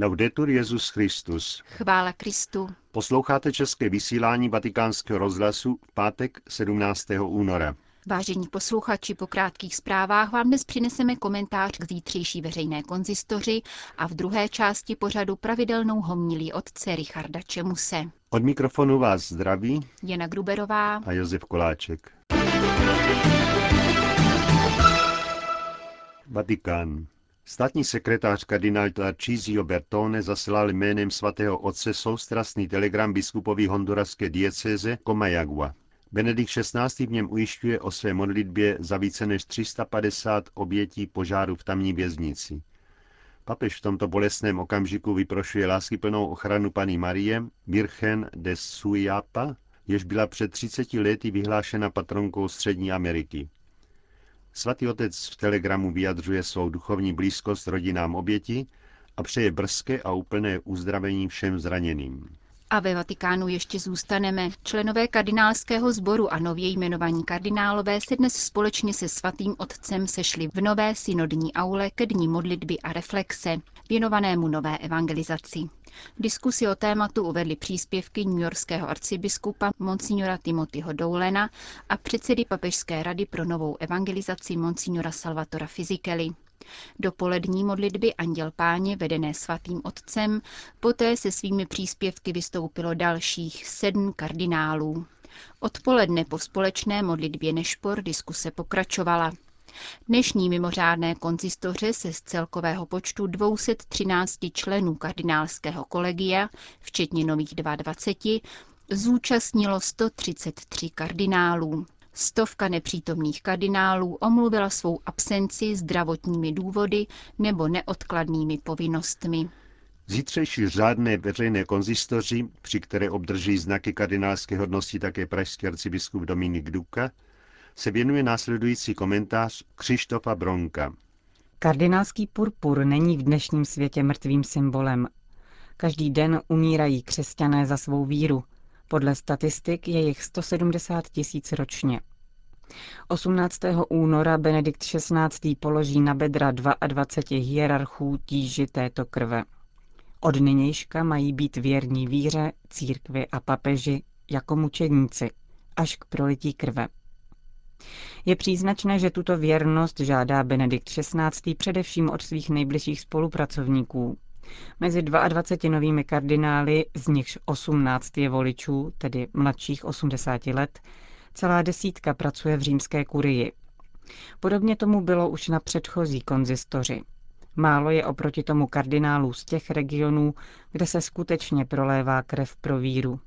Laudetur Jezus Christus. Chvála Kristu. Posloucháte české vysílání Vatikánského rozhlasu v pátek 17. února. Vážení posluchači, po krátkých zprávách vám dnes přineseme komentář k zítřejší veřejné konzistoři a v druhé části pořadu pravidelnou homilí otce Richarda Čemuse. Od mikrofonu vás zdraví Jana Gruberová a Josef Koláček. Vatikán. Státní sekretář kardinál Tarcísio Bertone zaslal jménem svatého otce soustrastný telegram biskupovi honduraské diecéze Comayagua. Benedikt XVI. v něm ujišťuje o své modlitbě za více než 350 obětí požáru v tamní věznici. Papež v tomto bolestném okamžiku vyprošuje láskyplnou ochranu paní Marie, Virgen de Suyapa, jež byla před 30 lety vyhlášena patronkou Střední Ameriky. Svatý otec v telegramu vyjadřuje svou duchovní blízkost rodinám oběti a přeje brzké a úplné uzdravení všem zraněným. A ve Vatikánu ještě zůstaneme. Členové kardinálského sboru a nově jmenovaní kardinálové se dnes společně se svatým otcem sešli v nové synodní aule ke dní modlitby a reflexe, věnovanému nové evangelizaci. Diskusi o tématu uvedli příspěvky newyorského arcibiskupa Monsignora Timothyho Doulena a předsedy Papežské rady pro novou evangelizaci Monsignora Salvatora Fizikely. Dopolední modlitby Anděl Páně, vedené svatým otcem, poté se svými příspěvky vystoupilo dalších sedm kardinálů. Odpoledne po společné modlitbě Nešpor diskuse pokračovala. Dnešní mimořádné konzistoře se z celkového počtu 213 členů kardinálského kolegia, včetně nových 22, zúčastnilo 133 kardinálů. Stovka nepřítomných kardinálů omluvila svou absenci zdravotními důvody nebo neodkladnými povinnostmi. Zítřejší řádné veřejné konzistoři, při které obdrží znaky kardinálské hodnosti také pražský arcibiskup Dominik Duka, se věnuje následující komentář Křištofa Bronka. Kardinálský purpur není v dnešním světě mrtvým symbolem. Každý den umírají křesťané za svou víru. Podle statistik je jich 170 tisíc ročně. 18. února Benedikt XVI. položí na bedra 22 hierarchů tíži této krve. Od nynějška mají být věrní víře, církvi a papeži jako mučedníci, až k prolití krve. Je příznačné, že tuto věrnost žádá Benedikt XVI. především od svých nejbližších spolupracovníků. Mezi 22 novými kardinály, z nichž 18 je voličů, tedy mladších 80 let, celá desítka pracuje v římské kurii. Podobně tomu bylo už na předchozí konzistoři. Málo je oproti tomu kardinálů z těch regionů, kde se skutečně prolévá krev pro víru.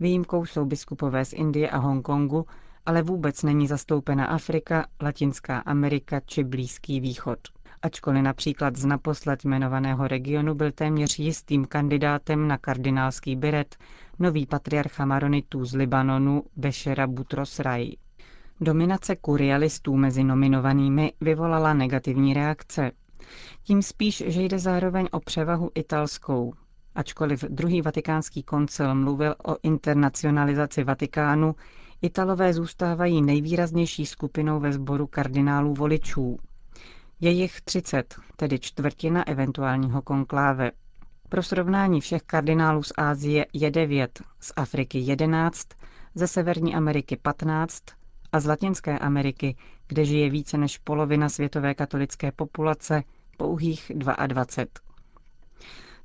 Výjimkou jsou biskupové z Indie a Hongkongu, ale vůbec není zastoupena Afrika, Latinská Amerika či Blízký východ. Ačkoliv například z naposled jmenovaného regionu byl téměř jistým kandidátem na kardinálský biret nový patriarcha maronitů z Libanonu Bešera Butros Rai. Dominace kurialistů mezi nominovanými vyvolala negativní reakce. Tím spíš, že jde zároveň o převahu italskou. Ačkoliv druhý vatikánský koncil mluvil o internacionalizaci Vatikánu, Italové zůstávají nejvýraznější skupinou ve sboru kardinálů voličů. Je jich 30, tedy čtvrtina eventuálního konkláve. Pro srovnání všech kardinálů z Ázie je 9, z Afriky 11, ze Severní Ameriky 15 a z Latinské Ameriky, kde žije více než polovina světové katolické populace, pouhých 22.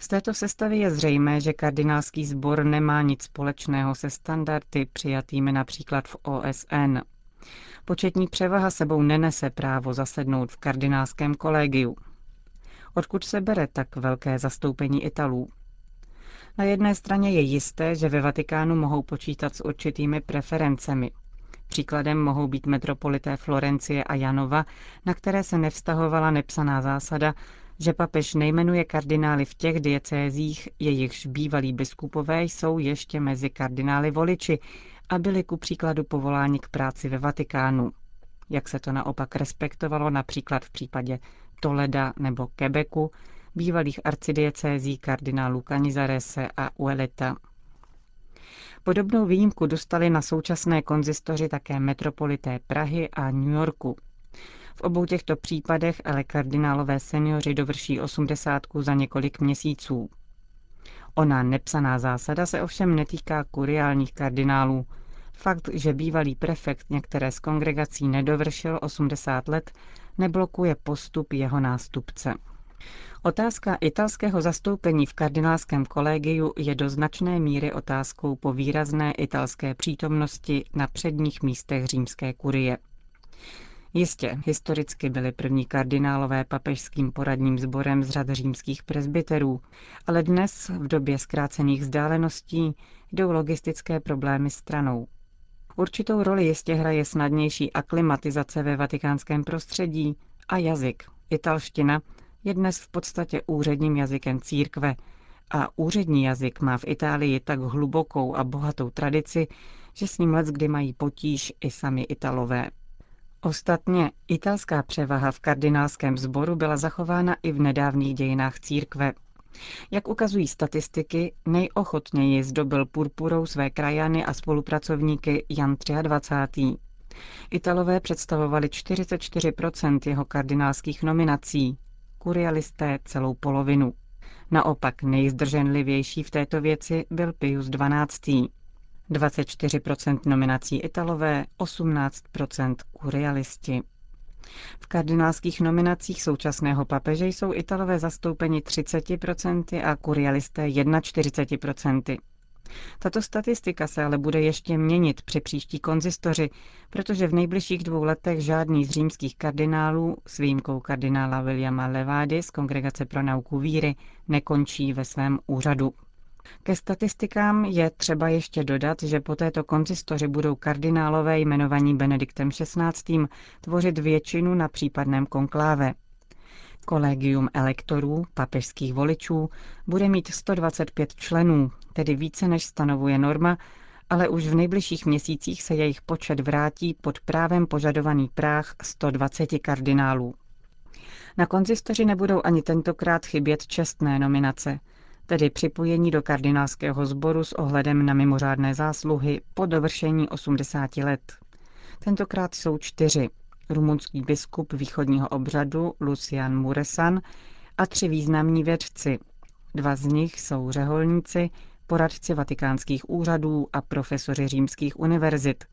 Z této sestavy je zřejmé, že kardinálský sbor nemá nic společného se standardy přijatými například v OSN. Početní převaha sebou nenese právo zasednout v kardinálském kolegiu. Odkud se bere tak velké zastoupení Italů? Na jedné straně je jisté, že ve Vatikánu mohou počítat s určitými preferencemi. Příkladem mohou být metropolité Florencie a Janova, na které se nevztahovala nepsaná zásada, že papež nejmenuje kardinály v těch diecézích, jejichž bývalí biskupové jsou ještě mezi kardinály voliči a byli ku příkladu povoláni k práci ve Vatikánu. Jak se to naopak respektovalo například v případě Toleda nebo Quebecu, bývalých arcidiecézí kardinálů Canizarese a Ueleta. Podobnou výjimku dostali na současné konzistoři také metropolité Prahy a New Yorku. V obou těchto případech ale kardinálové seniori dovrší osmdesátku za několik měsíců. Ona nepsaná zásada se ovšem netýká kuriálních kardinálů. Fakt, že bývalý prefekt některé z kongregací nedovršil 80 let, neblokuje postup jeho nástupce. Otázka italského zastoupení v kardinálském kolegiu je do značné míry otázkou po výrazné italské přítomnosti na předních místech římské kurie. Jistě, historicky byli první kardinálové papežským poradním sborem z řad římských presbyterů, ale dnes, v době zkrácených vzdáleností, jdou logistické problémy stranou. Určitou roli jistě hraje snadnější aklimatizace ve vatikánském prostředí a jazyk. Italština je dnes v podstatě úředním jazykem církve a úřední jazyk má v Itálii tak hlubokou a bohatou tradici, že s ním kdy mají potíž i sami Italové. Ostatně italská převaha v kardinálském sboru byla zachována i v nedávných dějinách církve. Jak ukazují statistiky, nejochotněji zdobil purpurou své krajany a spolupracovníky Jan 23. Italové představovali 44% jeho kardinálských nominací, kurialisté celou polovinu. Naopak nejzdrženlivější v této věci byl Pius XII. 24% nominací Italové, 18% kurialisti. V kardinálských nominacích současného papeže jsou Italové zastoupeni 30% a kurialisté 41%. Tato statistika se ale bude ještě měnit při příští konzistoři, protože v nejbližších dvou letech žádný z římských kardinálů, s výjimkou kardinála Williama Levády z Kongregace pro nauku víry, nekončí ve svém úřadu. Ke statistikám je třeba ještě dodat, že po této konzistoři budou kardinálové jmenovaní Benediktem XVI. tvořit většinu na případném konkláve. Kolegium elektorů, papežských voličů, bude mít 125 členů, tedy více než stanovuje norma, ale už v nejbližších měsících se jejich počet vrátí pod právem požadovaný práh 120 kardinálů. Na konzistoři nebudou ani tentokrát chybět čestné nominace, tedy připojení do kardinálského sboru s ohledem na mimořádné zásluhy po dovršení 80 let. Tentokrát jsou čtyři. Rumunský biskup východního obřadu Lucian Muresan a tři významní vědci. Dva z nich jsou řeholníci, poradci vatikánských úřadů a profesoři římských univerzit.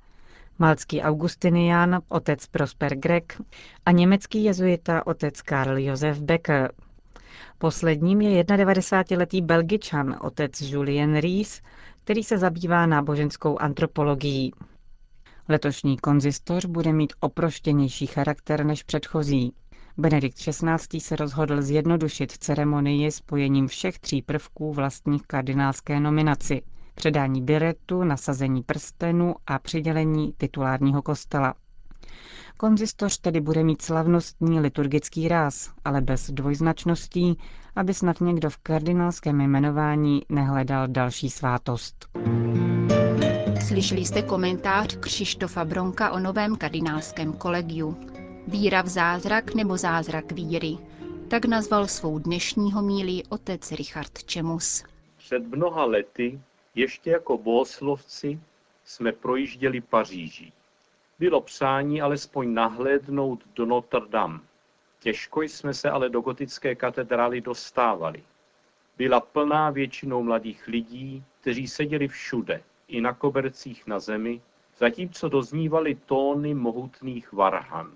Malcký augustinián, otec Prosper Grek a německý jezuita otec Karl Josef Becker. Posledním je 91-letý belgičan, otec Julien Ries, který se zabývá náboženskou antropologií. Letošní konzistoř bude mít oproštěnější charakter než předchozí. Benedikt XVI. se rozhodl zjednodušit ceremonii spojením všech tří prvků vlastních kardinálské nominaci – předání biretu, nasazení prstenu a přidělení titulárního kostela. Konzistoř tedy bude mít slavnostní liturgický ráz, ale bez dvojznačností, aby snad někdo v kardinálském jmenování nehledal další svátost. Slyšeli jste komentář Křištofa Bronka o novém kardinálském kolegiu. Víra v zázrak nebo zázrak víry. Tak nazval svou dnešní homílí otec Richard Čemus. Před mnoha lety, ještě jako bohoslovci, jsme projížděli Paříží. Bylo přání alespoň nahlédnout do Notre Dame. Těžko jsme se ale do gotické katedrály dostávali. Byla plná většinou mladých lidí, kteří seděli všude, i na kobercích na zemi, zatímco doznívaly tóny mohutných varhan.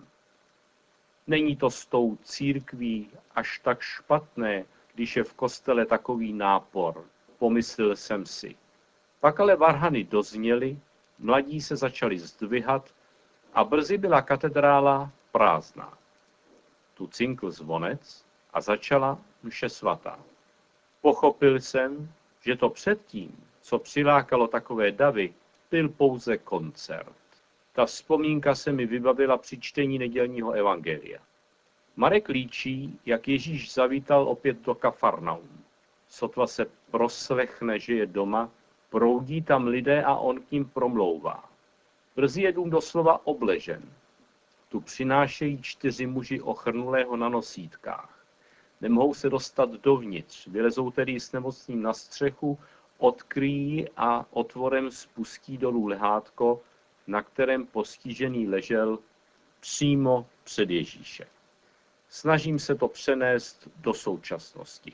Není to s tou církví až tak špatné, když je v kostele takový nápor, pomyslel jsem si. Pak ale varhany dozněly, mladí se začali zdvihat a brzy byla katedrála prázdná. Tu cinkl zvonec a začala mše svatá. Pochopil jsem, že to předtím, co přilákalo takové davy, byl pouze koncert. Ta vzpomínka se mi vybavila při čtení nedělního evangelia. Marek líčí, jak Ježíš zavítal opět do Kafarnaum. Sotva se proslechne, že je doma, proudí tam lidé a on k ním promlouvá. Brzy je dům doslova obležen. Tu přinášejí čtyři muži ochrnulého na nosítkách. Nemohou se dostat dovnitř, vylezou tedy s nemocným na střechu, odkryjí a otvorem spustí dolů lehátko, na kterém postižený ležel přímo před Ježíše. Snažím se to přenést do současnosti.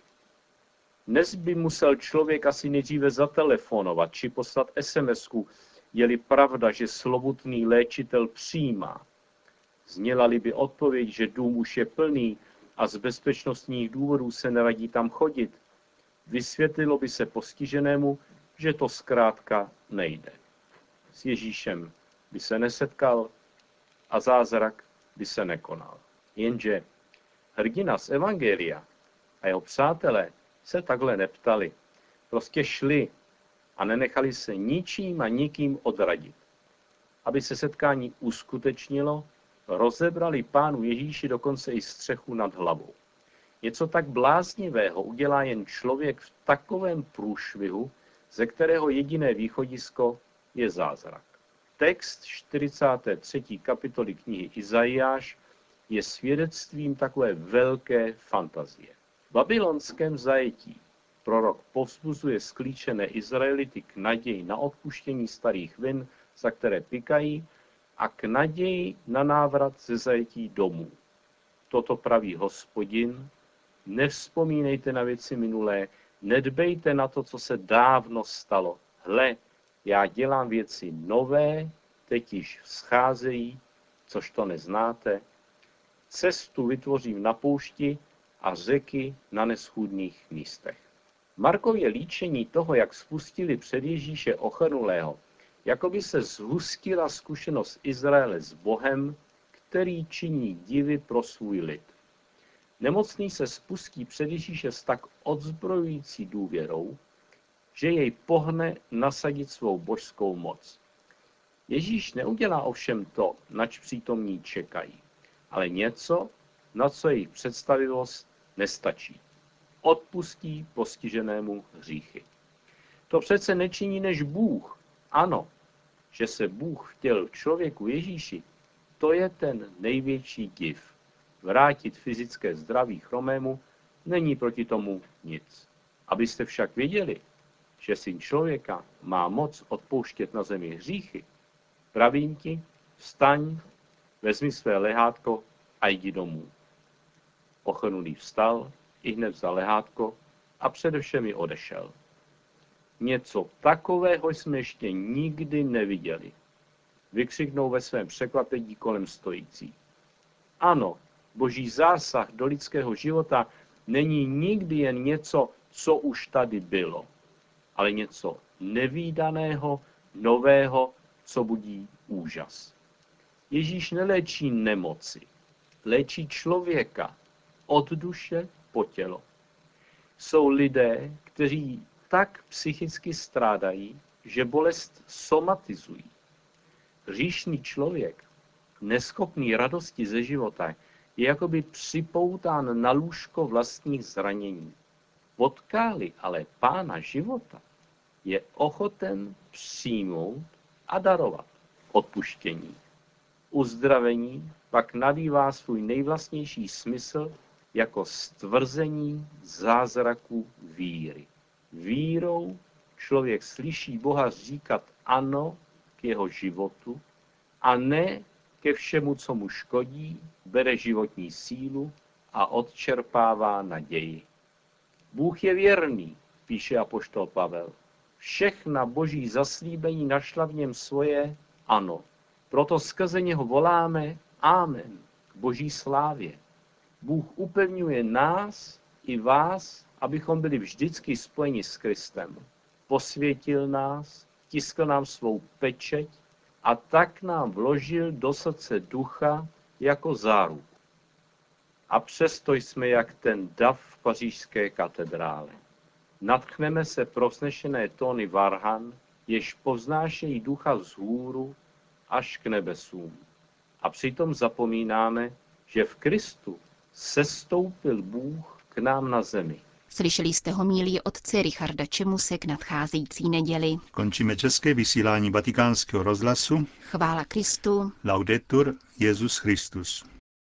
Dnes by musel člověk asi nejdříve zatelefonovat či poslat sms je-li pravda, že slovutný léčitel přijímá. Zněla-li by odpověď, že dům už je plný a z bezpečnostních důvodů se neradí tam chodit, vysvětlilo by se postiženému, že to zkrátka nejde. S Ježíšem by se nesetkal a zázrak by se nekonal. Jenže hrdina z Evangelia a jeho přátelé se takhle neptali. Prostě šli a nenechali se ničím a nikým odradit. Aby se setkání uskutečnilo, rozebrali pánu Ježíši dokonce i střechu nad hlavou. Něco tak bláznivého udělá jen člověk v takovém průšvihu, ze kterého jediné východisko je zázrak. Text 43. kapitoly knihy Izajáš je svědectvím takové velké fantazie. V babylonském zajetí prorok povzbuzuje sklíčené Izraelity k naději na odpuštění starých vin, za které pikají, a k naději na návrat ze zajetí domů. Toto praví hospodin, nevzpomínejte na věci minulé, nedbejte na to, co se dávno stalo. Hle, já dělám věci nové, teď již scházejí, což to neznáte. Cestu vytvořím na poušti a řeky na neschůdných místech. Markově líčení toho, jak spustili před Ježíše ochrnulého, jako by se zhustila zkušenost Izraele s Bohem, který činí divy pro svůj lid. Nemocný se spustí před Ježíše s tak odzbrojující důvěrou, že jej pohne nasadit svou božskou moc. Ježíš neudělá ovšem to, nač přítomní čekají, ale něco, na co jejich představivost nestačí. Odpustí postiženému hříchy. To přece nečiní než Bůh. Ano, že se Bůh vtěl člověku Ježíši, to je ten největší div. Vrátit fyzické zdraví chromému není proti tomu nic. Abyste však věděli, že syn člověka má moc odpouštět na zemi hříchy, pravím ti, vstaň, vezmi své lehátko a jdi domů. Ochrnulý vstal, i hned vzal lehátko a především ji odešel. Něco takového jsme ještě nikdy neviděli. Vykřiknou ve svém překvapení kolem stojící. Ano, boží zásah do lidského života není nikdy jen něco, co už tady bylo, ale něco nevýdaného, nového, co budí úžas. Ježíš neléčí nemoci, léčí člověka od duše po tělo. Jsou lidé, kteří tak psychicky strádají, že bolest somatizují. Říšný člověk, neschopný radosti ze života, je jakoby připoután na lůžko vlastních zranění. Potkáli ale pána života, je ochoten přijmout a darovat odpuštění. Uzdravení pak nabývá svůj nejvlastnější smysl jako stvrzení zázraku víry. Vírou člověk slyší Boha říkat ano k jeho životu a ne ke všemu, co mu škodí, bere životní sílu a odčerpává naději. Bůh je věrný, píše apoštol Pavel. Všechna boží zaslíbení našla v něm svoje ano. Proto skrze něho voláme Amen k boží slávě. Bůh upevňuje nás i vás, abychom byli vždycky spojeni s Kristem. Posvětil nás, tiskl nám svou pečeť a tak nám vložil do srdce ducha jako záruku. A přesto jsme jak ten dav v pařížské katedrále. Natchneme se pro vznešené tóny varhan, jež povznášejí ducha vzhůru až k nebesům. A přitom zapomínáme, že v Kristu sestoupil Bůh k nám na zemi. Slyšeli jste homílí otce Richarda Čemuse k nadcházející neděli. Končíme české vysílání vatikánského rozhlasu. Chvála Kristu. Laudetur Jezus Christus.